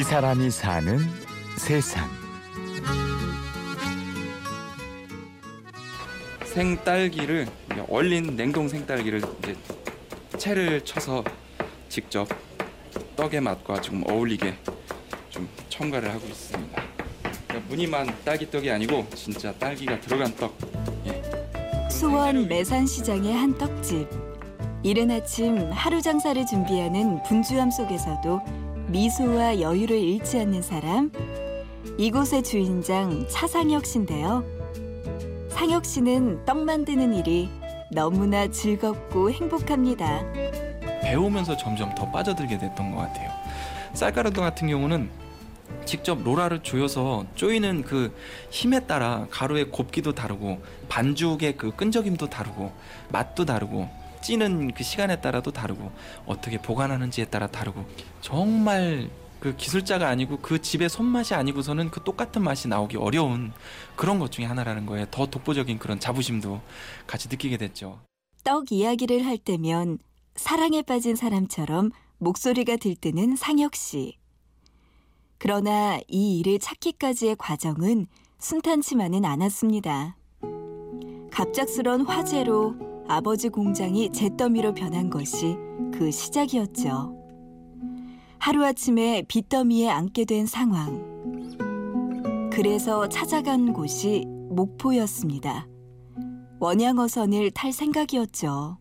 이 사람이 사는 세상. 생딸기를 얼린 냉동 생딸기를 이제 채를 쳐서 직접 떡의 맛과 좀 어울리게 좀 첨가를 하고 있습니다. 그러니까 무늬만 딸기떡이 아니고 진짜 딸기가 들어간 떡. 예. 수원 매산시장의 한 떡집. 이른 아침 하루 장사를 준비하는 분주함 속에서도 미소와 여유를 잃지 않는 사람. 이곳의 주인장 차상혁 씨인데요. 상혁 씨는 떡 만드는 일이 너무나 즐겁고 행복합니다. 배우면서 점점 더 빠져들게 됐던 것 같아요. 쌀가루도 같은 경우는 직접 로라를 조여서 쪼이는 그 힘에 따라 가루의 곱기도 다르고 반죽의 그 끈적임도 다르고 맛도 다르고 찌는 그 시간에 따라도 다르고 어떻게 보관하는지에 따라 다르고 정말 그 기술자가 아니고 그 집의 손맛이 아니고서는 그 똑같은 맛이 나오기 어려운 그런 것 중에 하나라는 거예요. 더 독보적인 그런 자부심도 같이 느끼게 됐죠. 떡 이야기를 할 때면 사랑에 빠진 사람처럼 목소리가 들뜨는 상혁 씨. 그러나 이 일을 찾기까지의 과정은 순탄치만은 않았습니다. 갑작스런 화재로 아버지 공장이 잿더미로 변한 것이 그 시작이었죠. 하루아침에 빚더미에 앉게 된 상황. 그래서 찾아간 곳이 목포였습니다. 원양어선을 탈 생각이었죠.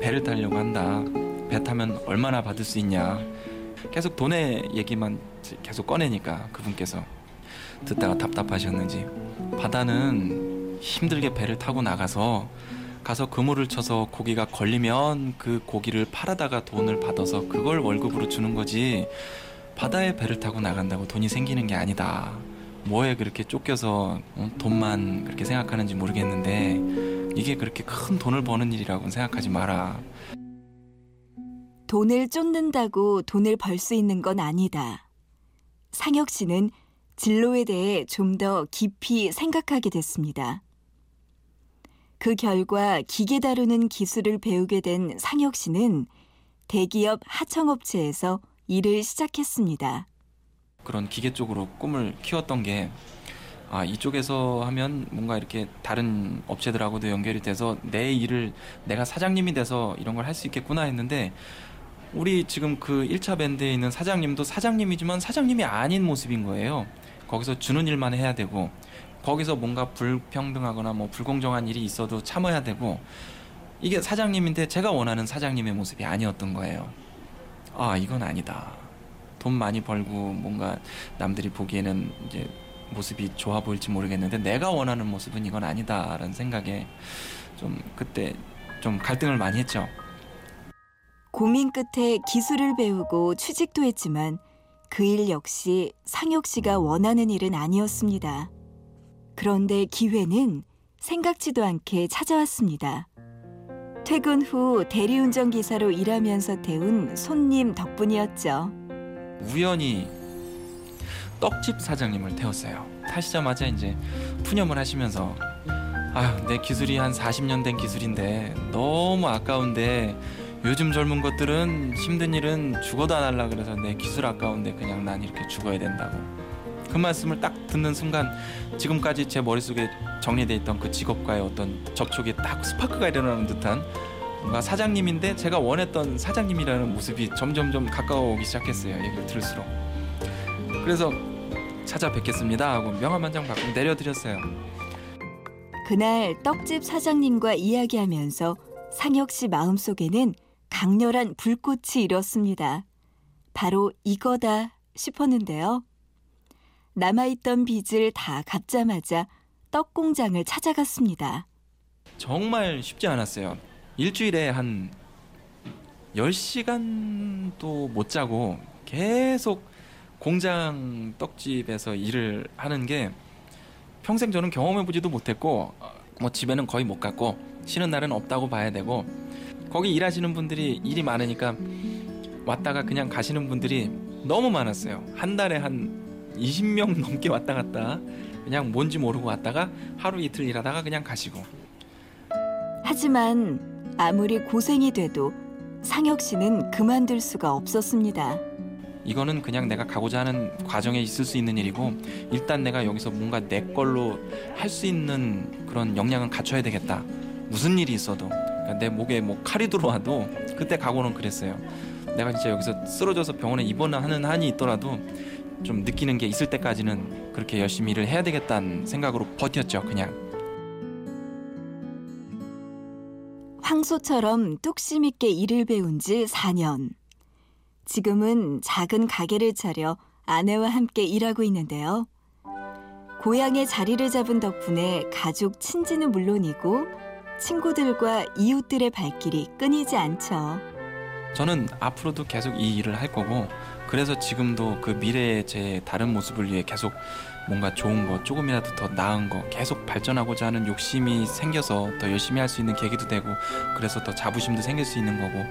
배를 타려고 한다. 배 타면 얼마나 받을 수 있냐. 계속 돈의 얘기만 계속 꺼내니까 그분께서 듣다가 답답하셨는지 바다는 힘들게 배를 타고 나가서 가서 그물을 쳐서 고기가 걸리면 그 고기를 팔아다가 돈을 받아서 그걸 월급으로 주는 거지 바다에 배를 타고 나간다고 돈이 생기는 게 아니다. 뭐에 그렇게 쫓겨서 어, 돈만 그렇게 생각하는지 모르겠는데 이게 그렇게 큰 돈을 버는 일이라고는 생각하지 마라. 돈을 쫓는다고 돈을 벌 수 있는 건 아니다. 상혁 씨는 진로에 대해 좀 더 깊이 생각하게 됐습니다. 그 결과 기계 다루는 기술을 배우게 된 상혁 씨는 대기업 하청업체에서 일을 시작했습니다. 그런 기계 쪽으로 꿈을 키웠던 게 아, 이쪽에서 하면 뭔가 이렇게 다른 업체들하고도 연결이 돼서 내 일을 내가 사장님이 돼서 이런 걸 할 수 있겠구나 했는데 우리 지금 그 1차 밴드에 있는 사장님도 사장님이지만 사장님이 아닌 모습인 거예요. 거기서 주는 일만 해야 되고 거기서 뭔가 불평등하거나 뭐 불공정한 일이 있어도 참아야 되고 이게 사장님인데 제가 원하는 사장님의 모습이 아니었던 거예요. 아, 이건 아니다. 돈 많이 벌고 뭔가 남들이 보기에는 이제 모습이 좋아 보일지 모르겠는데 내가 원하는 모습은 이건 아니다라는 생각에 좀 그때 좀 갈등을 많이 했죠. 고민 끝에 기술을 배우고 취직도 했지만 그 일 역시 상혁 씨가 원하는 일은 아니었습니다. 그런데 기회는 생각지도 않게 찾아왔습니다. 퇴근 후 대리운전 기사로 일하면서 태운 손님 덕분이었죠. 우연히 떡집 사장님을 태웠어요. 타시자마자 이제 푸념을 하시면서 아휴 내 기술이 한 40년 된 기술인데 너무 아까운데 요즘 젊은 것들은 힘든 일은 죽어도 안 할라 그래서 내 기술 아까운데 그냥 난 이렇게 죽어야 된다고 그 말씀을 딱 듣는 순간 지금까지 제 머릿속에 정리돼 있던 그 직업과의 어떤 접촉이 딱 스파크가 일어나는 듯한 뭔가 사장님인데 제가 원했던 사장님이라는 모습이 점점점 가까워오기 시작했어요 얘기를 들을수록 그래서 찾아뵙겠습니다 하고 명함 한 장 받고 내려드렸어요 그날 떡집 사장님과 이야기하면서 상혁 씨 마음속에는 강렬한 불꽃이 일었습니다. 바로 이거다 싶었는데요. 남아있던 빚을 다 갚자마자 떡 공장을 찾아갔습니다. 정말 쉽지 않았어요. 일주일에 한 10시간도 못 자고 계속 공장 떡집에서 일을 하는 게 평생 저는 경험해보지도 못했고 어, 뭐 집에는 거의 못 갔고 쉬는 날은 없다고 봐야 되고 거기 일하시는 분들이 일이 많으니까 왔다가 그냥 가시는 분들이 너무 많았어요. 한 달에 한 20명 넘게 왔다 갔다 그냥 뭔지 모르고 왔다가 하루 이틀 일하다가 그냥 가시고 하지만 아무리 고생이 돼도 상혁 씨는 그만둘 수가 없었습니다. 이거는 그냥 내가 가고자 하는 과정에 있을 수 있는 일이고 일단 내가 여기서 뭔가 내 걸로 할 수 있는 그런 역량은 갖춰야 되겠다. 무슨 일이 있어도 그러니까 내 목에 뭐 칼이 들어와도 그때 각오는 그랬어요. 내가 진짜 여기서 쓰러져서 병원에 입원하는 한이 있더라도 좀 느끼는 게 있을 때까지는 그렇게 열심히 일을 해야 되겠다는 생각으로 버텼죠. 그냥. 황소처럼 뚝심 있게 일을 배운 지 4년. 지금은 작은 가게를 차려 아내와 함께 일하고 있는데요. 고향의 자리를 잡은 덕분에 가족 친지는 물론이고 친구들과 이웃들의 발길이 끊이지 않죠. 저는 앞으로도 계속 이 일을 할 거고 그래서 지금도 그 미래의 제 다른 모습을 위해 계속 뭔가 좋은 거 조금이라도 더 나은 거 계속 발전하고자 하는 욕심이 생겨서 더 열심히 할 수 있는 계기도 되고 그래서 더 자부심도 생길 수 있는 거고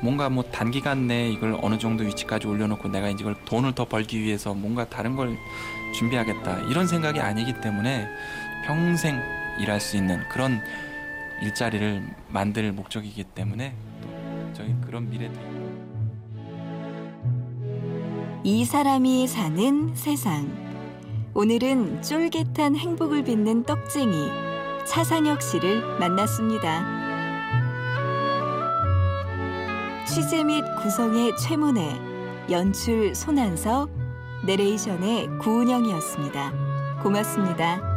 뭔가 뭐 단기간 내에 이걸 어느 정도 위치까지 올려놓고 내가 이제 이걸 돈을 더 벌기 위해서 뭔가 다른 걸 준비하겠다 이런 생각이 아니기 때문에 평생 일할 수 있는 그런 일자리를 만들 목적이기 때문에 또 저희 그런 미래도 이 사람이 사는 세상. 오늘은 쫄깃한 행복을 빚는 떡쟁이 차상혁 씨를 만났습니다. 취재 및 구성의 최문혜, 연출 손한서, 내레이션의 구은영이었습니다. 고맙습니다.